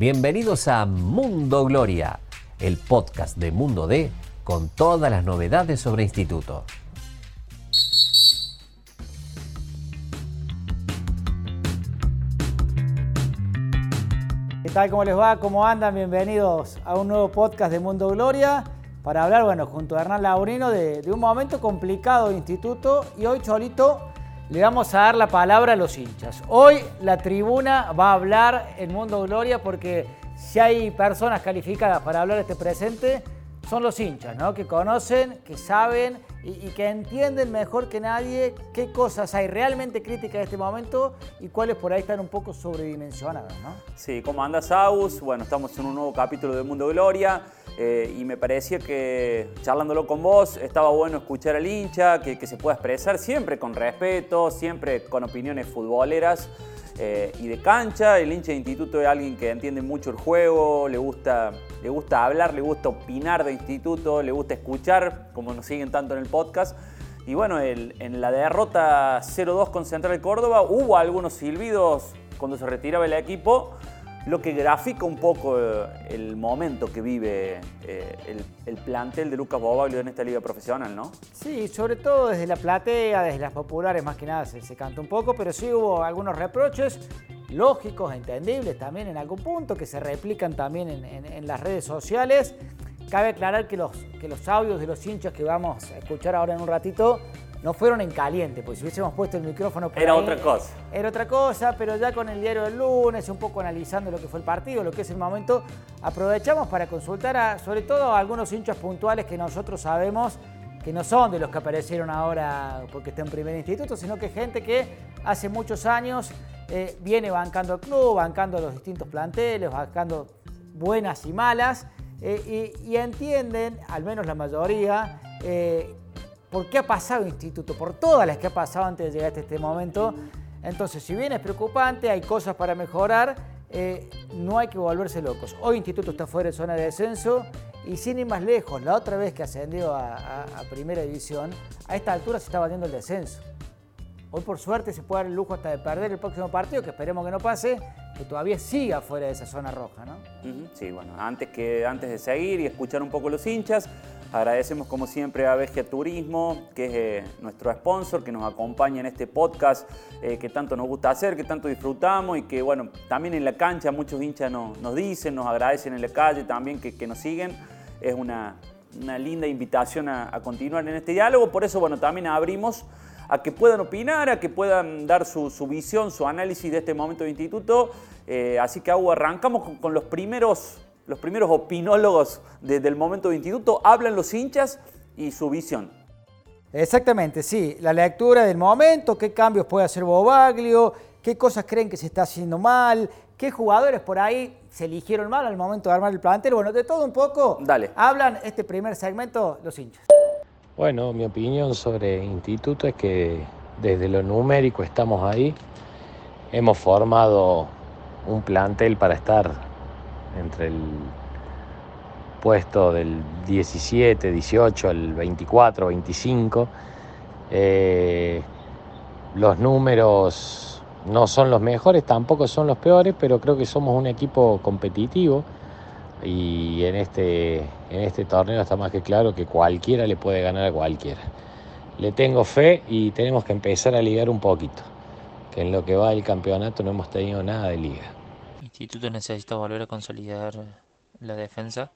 Bienvenidos a Mundo Gloria, el podcast de Mundo D con todas las novedades sobre instituto. ¿Qué tal? ¿Cómo les va? ¿Cómo andan? Bienvenidos a un nuevo podcast de Mundo Gloria para hablar, bueno, junto a Hernán Laurino de, de un momento complicado de instituto y hoy, Cholito, le vamos a dar la palabra a los hinchas. Hoy la tribuna va a hablar en Mundo Gloria porque si hay personas calificadas para hablar este presente, son los hinchas, ¿no? Que conocen, que saben y, y, que entienden mejor que nadie qué cosas hay realmente críticas en este momento y cuáles por ahí están un poco sobredimensionadas, ¿no? Sí, ¿cómo andas, Agus? Bueno, estamos en un nuevo capítulo de Mundo Gloria. Eh, y me parecía que charlándolo con vos estaba bueno escuchar al hincha, que, que se pueda expresar siempre con respeto, siempre con opiniones futboleras eh, y de cancha. El hincha de instituto es alguien que entiende mucho el juego, le gusta, le gusta hablar, le gusta opinar de instituto, le gusta escuchar, como nos siguen tanto en el podcast. Y bueno, en la derrota 0-2 con Central Córdoba hubo algunos silbidos cuando se retiraba el equipo lo que grafica un poco eh, el momento que vive eh, el, el, plantel de Lucas Bobaglio en esta liga profesional, ¿no? Sí, sobre todo desde la platea, desde las populares más que nada se, se canta un poco, pero sí hubo algunos reproches lógicos, entendibles también en algún punto, que se replican también en las redes sociales. Cabe aclarar que los, que los audios de los hinchas que vamos a escuchar ahora en un ratito no fueron en caliente, pues si hubiésemos puesto el micrófono por Era ahí, otra cosa. Era otra cosa, pero ya con el diario del lunes, un poco analizando lo que fue el partido, lo que es el momento, aprovechamos para consultar a, sobre todo a algunos hinchas puntuales que nosotros sabemos que no son de los que aparecieron ahora porque está en primer instituto, sino que gente que hace muchos años eh, viene bancando el club, bancando los distintos planteles, bancando buenas y malas, eh, y, y, entienden, al menos la mayoría, eh, por qué ha pasado Instituto, por todas las que ha pasado antes de llegar hasta este momento. Entonces, si bien es preocupante, hay cosas para mejorar, eh, no hay que volverse locos. Hoy Instituto está fuera de zona de descenso y sin ir más lejos, la otra vez que ascendió a, a, a Primera División, a esta altura se está batiendo el descenso. Hoy por suerte se puede dar el lujo hasta de perder el próximo partido, que esperemos que no pase, que todavía siga fuera de esa zona roja, ¿no? Sí, bueno, antes, que, antes de seguir y escuchar un poco los hinchas, agradecemos como siempre a Vegia Turismo, que es eh, nuestro sponsor, que nos acompaña en este podcast eh, que tanto nos gusta hacer, que tanto disfrutamos y que, bueno, también en la cancha muchos hinchas nos, dicen, nos agradecen en la calle también que, que nos siguen. Es una, una linda invitación a, a continuar en este diálogo, por eso, bueno, también abrimos a que puedan opinar, a que puedan dar su, su visión, su análisis de este momento de instituto. Eh, así que Agua, arrancamos con, con, los, primeros, los primeros opinólogos de, del momento de instituto. Hablan los hinchas y su visión. Exactamente, sí. La lectura del momento, qué cambios puede hacer Bobaglio, qué cosas creen que se está haciendo mal, qué jugadores por ahí se eligieron mal al momento de armar el plantel. Bueno, de todo un poco. Dale. Hablan este primer segmento los hinchas. Bueno, mi opinión sobre Instituto es que desde lo numérico estamos ahí. Hemos formado un plantel para estar entre el puesto del 17, 18, el 24, 25. Eh, los números no son los mejores, tampoco son los peores, pero creo que somos un equipo competitivo y en este, en este torneo está más que claro que cualquiera le puede ganar a cualquiera. Le tengo fe y tenemos que empezar a ligar un poquito, que en lo que va el campeonato no hemos tenido nada de liga. El instituto necesita volver a consolidar la defensa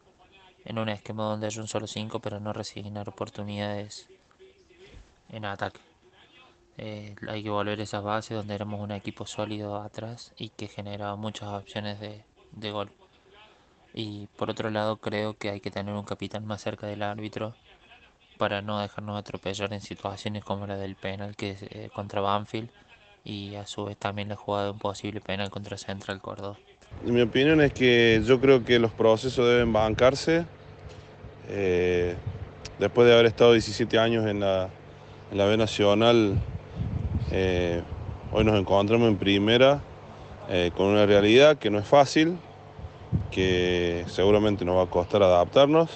en un esquema donde hay un solo 5 pero no resignar oportunidades en ataque. Eh, hay que volver a esas bases donde éramos un equipo sólido atrás y que generaba muchas opciones de, de gol. Y por otro lado creo que hay que tener un capitán más cerca del árbitro para no dejarnos atropellar en situaciones como la del penal que es eh, contra Banfield y a su vez también la jugada de un posible penal contra Central Córdoba. Mi opinión es que yo creo que los procesos deben bancarse. Eh, después de haber estado 17 años en la, en la B Nacional, eh, hoy nos encontramos en primera con una realidad que no es fácil, que seguramente nos va a costar adaptarnos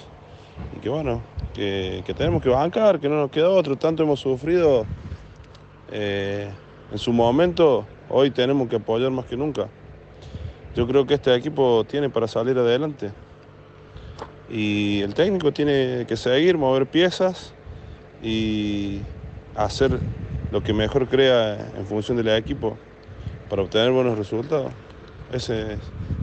y que bueno, que, que tenemos que bancar, que no nos queda otro, tanto hemos sufrido eh, en su momento, hoy tenemos que apoyar más que nunca. yo creo que este equipo tiene para salir adelante. Y el técnico tiene que seguir, mover piezas y hacer lo que mejor crea en función del equipo para obtener buenos resultados. Ese,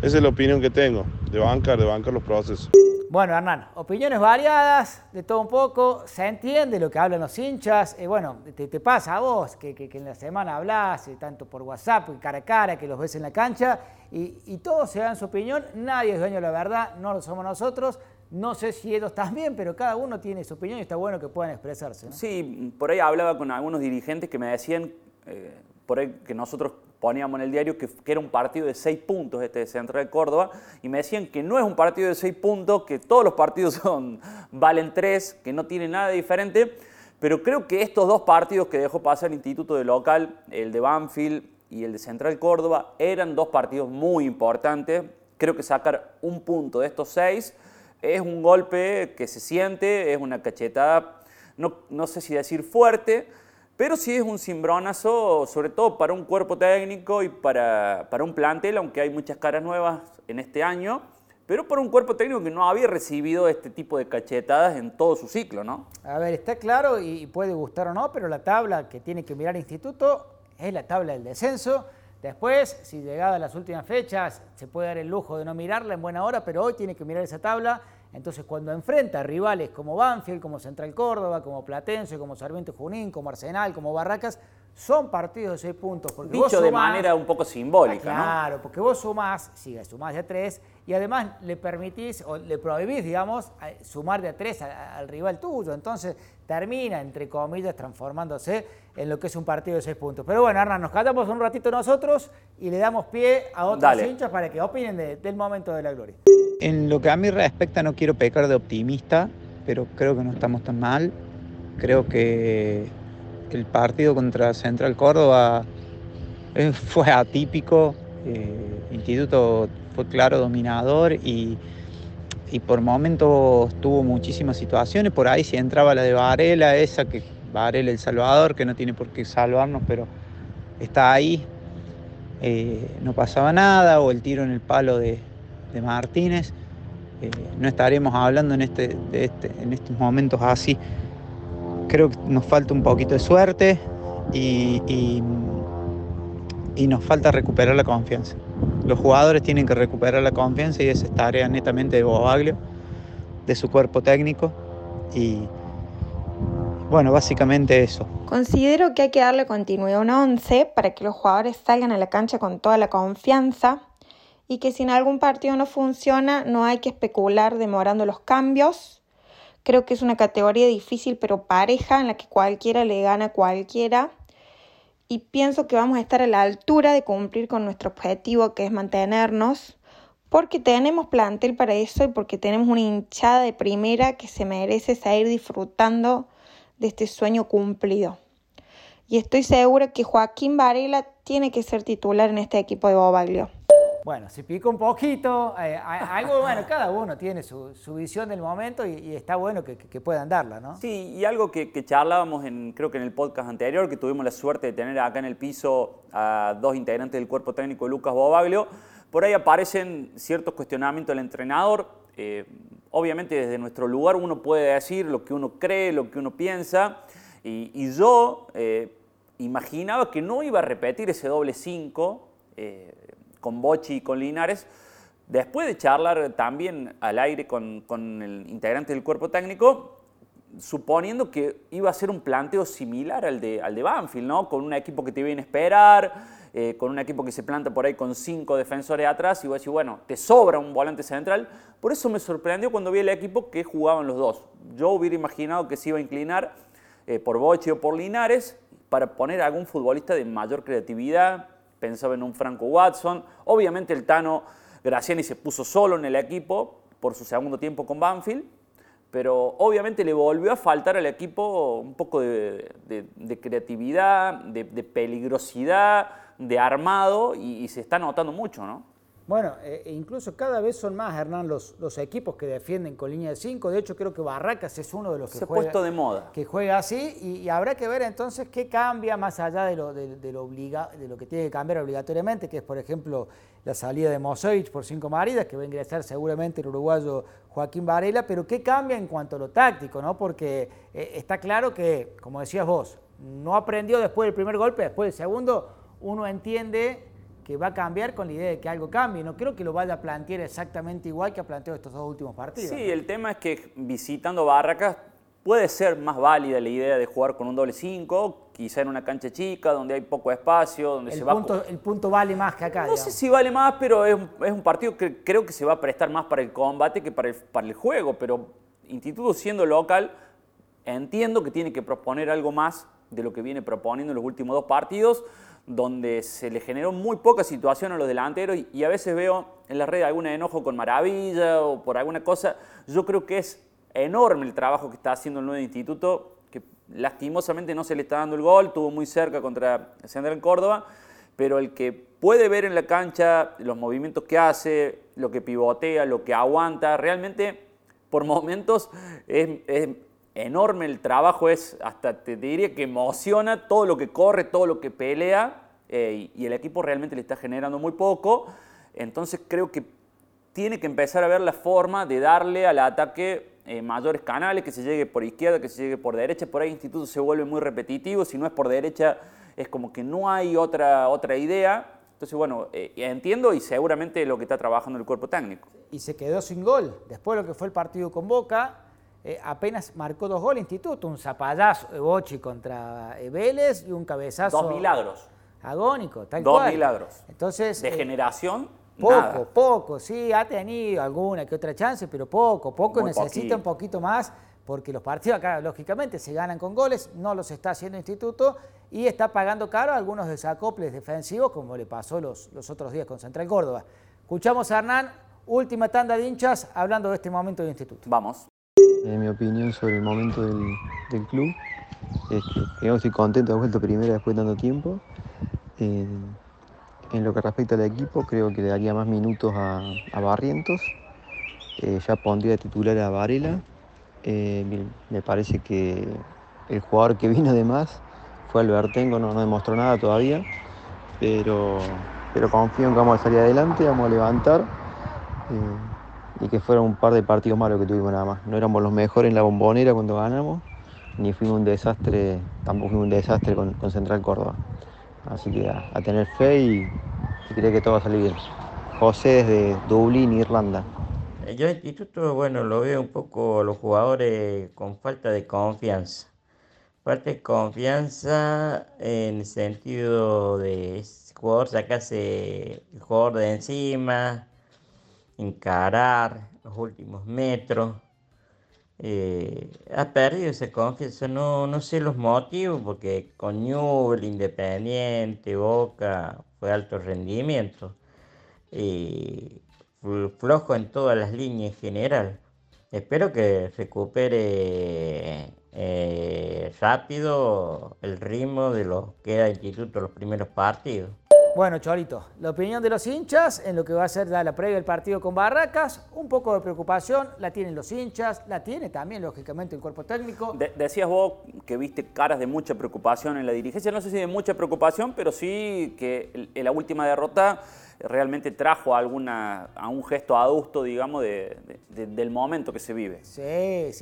esa es la opinión que tengo, de bancar, de bancar los procesos. Bueno, Hernán, opiniones variadas, de todo un poco, se entiende lo que hablan los hinchas, eh, bueno, te, pasa a vos, que, en la semana hablas, eh, tanto por WhatsApp, cara a cara, que los ves en la cancha, y, y todos se dan su opinión, nadie es dueño de la verdad, no lo somos nosotros, no sé si ellos también, pero cada uno tiene su opinión y está bueno que puedan expresarse. Sí, por ahí hablaba con algunos dirigentes que me decían, eh, por ahí que nosotros poníamos en el diario que, era un partido de seis puntos este de Central de Córdoba y me decían que no es un partido de seis puntos, que todos los partidos son, valen tres, que no tiene nada de diferente, pero creo que estos dos partidos que dejó pasar el Instituto de Local, el de Banfield y el de Central Córdoba, eran dos partidos muy importantes. Creo que sacar un punto de estos seis es un golpe que se siente, es una cachetada, no, no sé si decir fuerte, pero sí es un cimbronazo, sobre todo para un cuerpo técnico y para, para un plantel, aunque hay muchas caras nuevas en este año, pero para un cuerpo técnico que no había recibido este tipo de cachetadas en todo su ciclo, ¿no? A ver, está claro y puede gustar o no, pero la tabla que tiene que mirar el instituto es la tabla del descenso. Después, si llegada a las últimas fechas, se puede dar el lujo de no mirarla en buena hora, pero hoy tiene que mirar esa tabla entonces, cuando enfrenta rivales como Banfield, como Central Córdoba, como Platense, como Sarmiento Junín, como Arsenal, como Barracas, son partidos de seis puntos. Porque Dicho de manera un poco simbólica, ¿no? Claro, porque vos sumás, si sumás de a tres, y además le permitís o le prohibís, digamos, sumar de a tres al, rival tuyo. Entonces termina, entre comillas, transformándose en lo que es un partido de seis puntos. Pero bueno, Hernán, nos callamos un ratito nosotros y le damos pie a otros hinchas para que opinen del momento de la gloria. En lo que a mí respecta no quiero pecar de optimista, pero creo que no estamos tan mal. Creo que el partido contra Central Córdoba eh, fue atípico. Eh, Instituto fue claro dominador y, por momentos tuvo muchísimas situaciones. Por ahí si entraba la de Varela, esa que Varela el Salvador, que no tiene por qué salvarnos, pero está ahí. Eh, no pasaba nada, o el tiro en el palo de, de Martínez. Eh, no estaremos hablando en, este, este, en estos momentos así. Creo que nos falta un poquito de suerte y, y, nos falta recuperar la confianza. Los jugadores tienen que recuperar la confianza y esa es tarea netamente de Bobaglio, de su cuerpo técnico y bueno, básicamente eso. Considero que hay que darle continuidad a un 11 para que los jugadores salgan a la cancha con toda la confianza y que si en algún partido no funciona no hay que especular demorando los cambios. Creo que es una categoría difícil pero pareja en la que cualquiera le gana a cualquiera y pienso que vamos a estar a la altura de cumplir con nuestro objetivo que es mantenernos porque tenemos plantel para eso y porque tenemos una hinchada de primera que se merece seguir disfrutando de este sueño cumplido. Y estoy segura que Joaquín Varela tiene que ser titular en este equipo de Bobaglio. Bueno, se pica un poquito, eh, algo, bueno, cada uno tiene su, visión del momento y, está bueno que, puedan darla, ¿no? Sí, y algo que, charlábamos, en, creo que en el podcast anterior, que tuvimos la suerte de tener acá en el piso a dos integrantes del cuerpo técnico de Lucas Bobaglio, por ahí aparecen ciertos cuestionamientos del entrenador. Eh, obviamente desde nuestro lugar uno puede decir lo que uno cree, lo que uno piensa, y, yo eh, imaginaba que no iba a repetir ese doble 5 con Bochi y con Linares, después de charlar también al aire con, el integrante del cuerpo técnico, suponiendo que iba a ser un planteo similar al de, al de Banfield, ¿no? Con un equipo que te viene a esperar, eh, con un equipo que se planta por ahí con cinco defensores atrás y vos decís, bueno, te sobra un volante central. Por eso me sorprendió cuando vi el equipo que jugaban los dos. Yo hubiera imaginado que se iba a inclinar eh, por Bochi o por Linares para poner a algún futbolista de mayor creatividad, pensaba en un Franco Watson. Obviamente el Tano Graciani se puso solo en el equipo por su segundo tiempo con Banfield, pero obviamente le volvió a faltar al equipo un poco de, creatividad, de, peligrosidad, de armado, y, se está notando mucho, ¿no? Bueno, eh, e incluso cada vez son más, Hernán, los, los equipos que defienden con línea de 5. De hecho, creo que Barracas es uno de los que Se juega, puesto de moda. que juega así y, y habrá que ver entonces qué cambia más allá de lo, de, de lo, obliga- de lo que tiene que cambiar obligatoriamente, que es, por ejemplo, la salida de Mosevich por cinco maridas, que va a ingresar seguramente el uruguayo Joaquín Varela, pero qué cambia en cuanto a lo táctico, ¿no? Porque eh, está claro que, como decías vos, no aprendió después del primer golpe, después del segundo, uno entiende que va a cambiar con la idea de que algo cambie. No creo que lo vaya a plantear exactamente igual que ha planteado estos dos últimos partidos. Sí, el tema es que visitando Barracas puede ser más válida la idea de jugar con un doble 5, quizá en una cancha chica, donde hay poco espacio, donde el, se va... punto, el punto vale más que acá. No digamos. sé si vale más, pero es, un- es un partido que creo que se va a prestar más para el combate que para el, para el juego. Pero Instituto siendo local, entiendo que tiene que proponer algo más de lo que viene proponiendo en los últimos dos partidos, donde se le generó muy poca situación a los delanteros y, a veces veo en la red algún enojo con Maravilla o por alguna cosa. Yo creo que es enorme el trabajo que está haciendo el nuevo instituto, que lastimosamente no se le está dando el gol, tuvo muy cerca contra Central Córdoba, pero el que puede ver en la cancha los movimientos que hace, lo que pivotea, lo que aguanta, realmente por momentos es enorme el trabajo, es hasta te diría que emociona todo lo que corre, todo lo que pelea, eh, y, el equipo realmente le está generando muy poco, entonces creo que tiene que empezar a ver la forma de darle al ataque eh, mayores canales, que se llegue por izquierda, que se llegue por derecha. Por ahí instituto se vuelve muy repetitivo, si no es por derecha es como que no hay otra, otra idea. Entonces, bueno, eh, entiendo y seguramente lo que está trabajando el cuerpo técnico. y se quedó sin gol. Después de lo que fue el partido con Boca, eh, apenas marcó dos goles Instituto, un zapallazo de Bochi contra eh, Vélez y un cabezazo Dos milagros. agónico, tal Dos cual. milagros. Entonces, De eh, generación, poco, nada. poco, sí, ha tenido alguna que otra chance, pero poco, poco Muy necesita poquito. un poquito más porque los partidos acá lógicamente se ganan con goles, no los está haciendo Instituto y está pagando caro algunos desacoples defensivos como le pasó los, los otros días con Central Córdoba. Escuchamos a Hernán, última tanda de hinchas hablando de este momento de Instituto. Vamos. Eh, mi opinión sobre el momento del, del club es que primero estoy contento haber vuelto primera después de tanto tiempo. Eh, en lo que respecta al equipo, creo que le daría más minutos a, a Barrientos. Eh, ya pondría titular a Varela. Eh, me- me parece que el jugador que vino de más fue Albertengo, no, no demostró nada todavía, pero, pero confío en que vamos a salir adelante, vamos a levantar. Y que fueron un par de partidos malos que tuvimos nada más. No éramos los mejores en la bombonera cuando ganamos, ni fuimos un desastre, tampoco fuimos un desastre con, con Central Córdoba. Así que a, tener fe y, y creer que todo va a salir bien. José desde Dublín, Irlanda. Eh, Yo en instituto, bueno, lo veo un poco los jugadores con falta de confianza. Falta de confianza en el sentido de jugador sacarse el jugador de encima, encarar los últimos metros. Eh, ha perdido esa confianza, no, no sé los motivos, porque con Newell, Independiente, Boca, fue alto rendimiento. Fl- flojo en todas las líneas en general. Espero que recupere eh, rápido el ritmo de los que era Instituto los primeros partidos. Bueno, Chorito, la opinión de los hinchas en lo que va a ser la, previa del partido con Barracas, un poco de preocupación, la tienen los hinchas, la tiene también lógicamente el cuerpo técnico. De- decías vos que viste caras de mucha preocupación en la dirigencia. No sé si de mucha preocupación, pero sí que en la última derrota realmente trajo alguna, a un gesto adusto, digamos, de- de- de- del momento que se vive. Sí,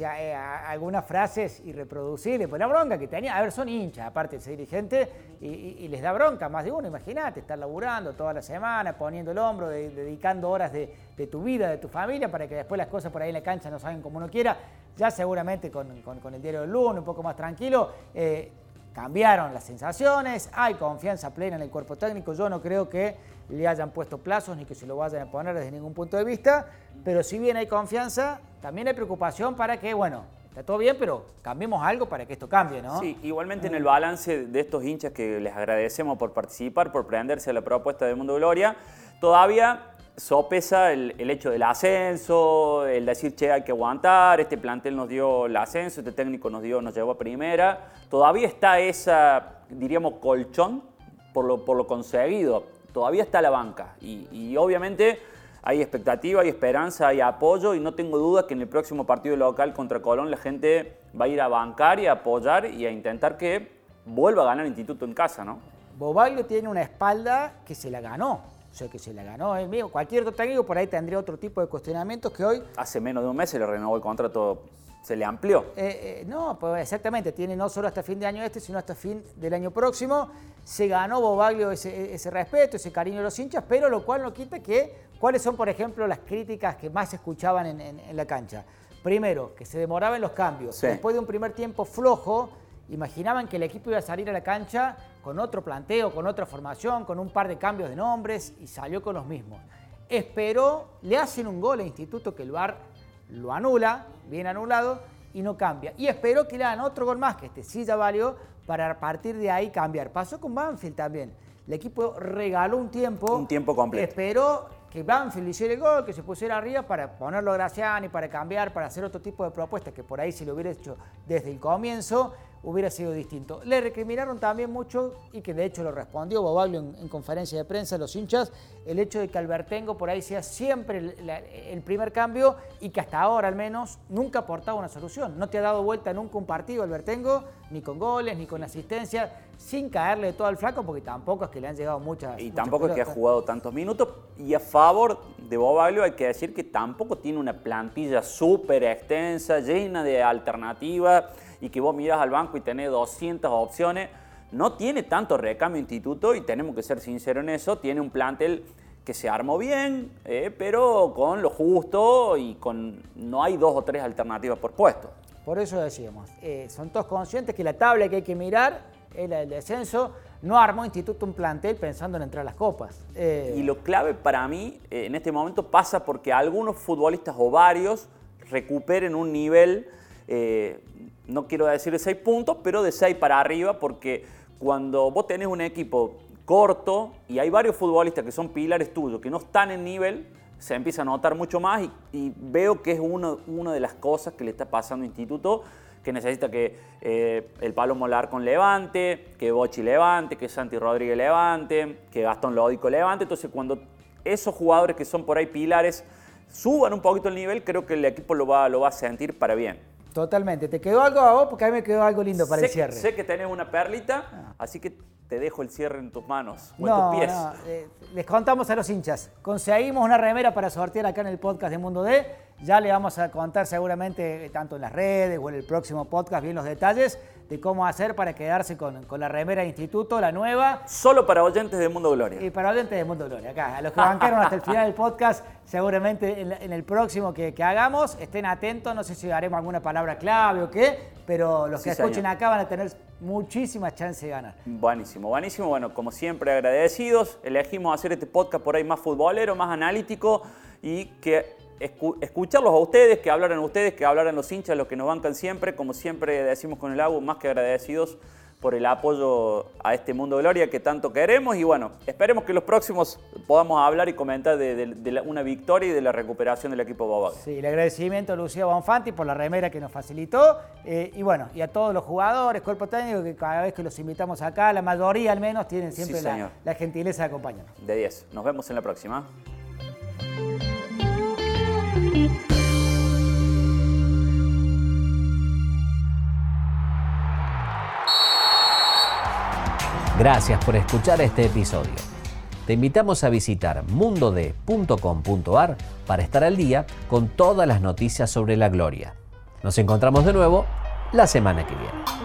hay algunas frases irreproducibles, pues la bronca que tenía, a ver, son hinchas, aparte de ser dirigente, y, les da bronca más de uno, imagínate, estar laburando toda la semana, poniendo el hombro, de- dedicando horas de, tu vida, de tu familia, para que después las cosas por ahí en la cancha no salgan como uno quiera, ya seguramente con, con- con el diario del lunes, un poco más tranquilo, eh, cambiaron las sensaciones, hay confianza plena en el cuerpo técnico, yo no creo que le hayan puesto plazos ni que se lo vayan a poner desde ningún punto de vista, pero si bien hay confianza, también hay preocupación para que, bueno, está todo bien, pero cambiemos algo para que esto cambie, ¿no? Sí, igualmente en el balance de estos hinchas que les agradecemos por participar, por prenderse a la propuesta de Mundo Gloria, todavía sopesa el, el hecho del ascenso, el decir, che, hay que aguantar, este plantel nos dio el ascenso, este técnico nos, dio, nos llevó a primera. Todavía está esa, diríamos, colchón por lo, por lo conseguido. todavía está la banca. Y, obviamente hay expectativa, hay esperanza, hay apoyo y no tengo duda que en el próximo partido local contra Colón la gente va a ir a bancar y a apoyar y a intentar que vuelva a ganar el Instituto en casa, ¿no? Bobaglio tiene una espalda que se la ganó. O sea, que se la ganó él mismo. Cualquier otro técnico por ahí tendría otro tipo de cuestionamientos que hoy... Hace menos de un mes se le renovó el contrato, se le amplió. Eh, eh, no, pues exactamente. Tiene no solo hasta fin de año este, sino hasta fin del año próximo. Se ganó Bobaglio ese, ese respeto, ese cariño de los hinchas, pero lo cual no quita que... ¿Cuáles son, por ejemplo, las críticas que más se escuchaban en, en- en la cancha? Primero, que se demoraban los cambios. Sí. Después de un primer tiempo flojo, imaginaban que el equipo iba a salir a la cancha con otro planteo, con otra formación, con un par de cambios de nombres y salió con los mismos. Esperó, le hacen un gol a Instituto que el VAR lo anula, bien anulado, y no cambia. Y esperó que le hagan otro gol más, que este sí ya valió, para a partir de ahí cambiar. Pasó con Banfield también. El equipo regaló un tiempo. Un tiempo completo. Esperó que Banfield hiciera el gol, que se pusiera arriba para ponerlo a Graciani, para cambiar, para hacer otro tipo de propuestas que por ahí si lo hubiera hecho desde el comienzo hubiera sido distinto. Le recriminaron también mucho y que de hecho lo respondió Bobaglio en, en conferencia de prensa los hinchas, el hecho de que Albertengo por ahí sea siempre el, la- el primer cambio y que hasta ahora al menos nunca ha aportado una solución. No te ha dado vuelta nunca un partido Albertengo, ni con goles, ni con asistencia, sin caerle de todo al flaco porque tampoco es que le han llegado muchas Y muchas tampoco es que ha jugado tantos minutos. Y a favor de Bobaglio hay que decir que tampoco tiene una plantilla súper extensa, llena de alternativas, y que vos miras al banco y tenés 200 opciones. No tiene tanto recambio instituto y tenemos que ser sinceros en eso. Tiene un plantel que se armó bien, eh, pero con lo justo y con no hay dos o tres alternativas por puesto. Por eso decíamos, eh, son todos conscientes que la tabla que hay que mirar es la del descenso. No armó Instituto un plantel pensando en entrar a las copas. Eh, Y lo clave para mí eh, en este momento pasa porque algunos futbolistas o varios recuperen un nivel, eh, no quiero decir de 6 puntos, pero de 6 para arriba, porque cuando vos tenés un equipo corto y hay varios futbolistas que son pilares tuyos que no están en nivel, se empieza a notar mucho más y, veo que es una de las cosas que le está pasando a Instituto, que necesita que eh, el Palo Molar con levante, que Bochi levante, que Santi Rodríguez levante, que Gastón Lódico levante. Entonces, cuando esos jugadores que son por ahí pilares suban un poquito el nivel, creo que el equipo lo va a sentir para bien. Totalmente. ¿Te quedó algo a vos? Porque a mí me quedó algo lindo para sé, el cierre. sé que tenés una perlita, así que te dejo el cierre en tus manos o en tus pies. no, eh, les contamos a los hinchas. Conseguimos una remera para sortear acá en el podcast de Mundo D. Ya le vamos a contar seguramente, eh, tanto en las redes o en el próximo podcast, bien los detalles de cómo hacer para quedarse con, con la remera de instituto, la nueva. Solo para oyentes de Mundo Gloria. Y para oyentes de Mundo Gloria, acá, a los que bancaron hasta el final del podcast, seguramente en, el próximo que, que hagamos, estén atentos, no sé si haremos alguna palabra clave o qué, pero los Sí, que escuchen señor. acá van a tener muchísimas chances de ganar. Buenísimo, buenísimo. Bueno, como siempre agradecidos. Elegimos hacer este podcast por ahí más futbolero, más analítico y que escu- escucharlos a ustedes, que hablaran ustedes, que hablaran los hinchas, los que nos bancan siempre. Como siempre decimos con el agua, más que agradecidos por el apoyo a este Mundo Gloria que tanto queremos. Y bueno, esperemos que los próximos podamos hablar y comentar de, de- de la- una victoria y de la recuperación del equipo Bobaga. Sí, el agradecimiento a Lucía Bonfanti por la remera que nos facilitó. eh, y bueno, y a todos los jugadores, cuerpo técnico, que cada vez que los invitamos acá, la mayoría al menos, tienen siempre Sí, la, señor. la gentileza de acompañarnos. De 10. Nos vemos en la próxima. Gracias por escuchar este episodio. Te invitamos a visitar mundode.com.ar para estar al día con todas las noticias sobre la gloria. Nos encontramos de nuevo la semana que viene.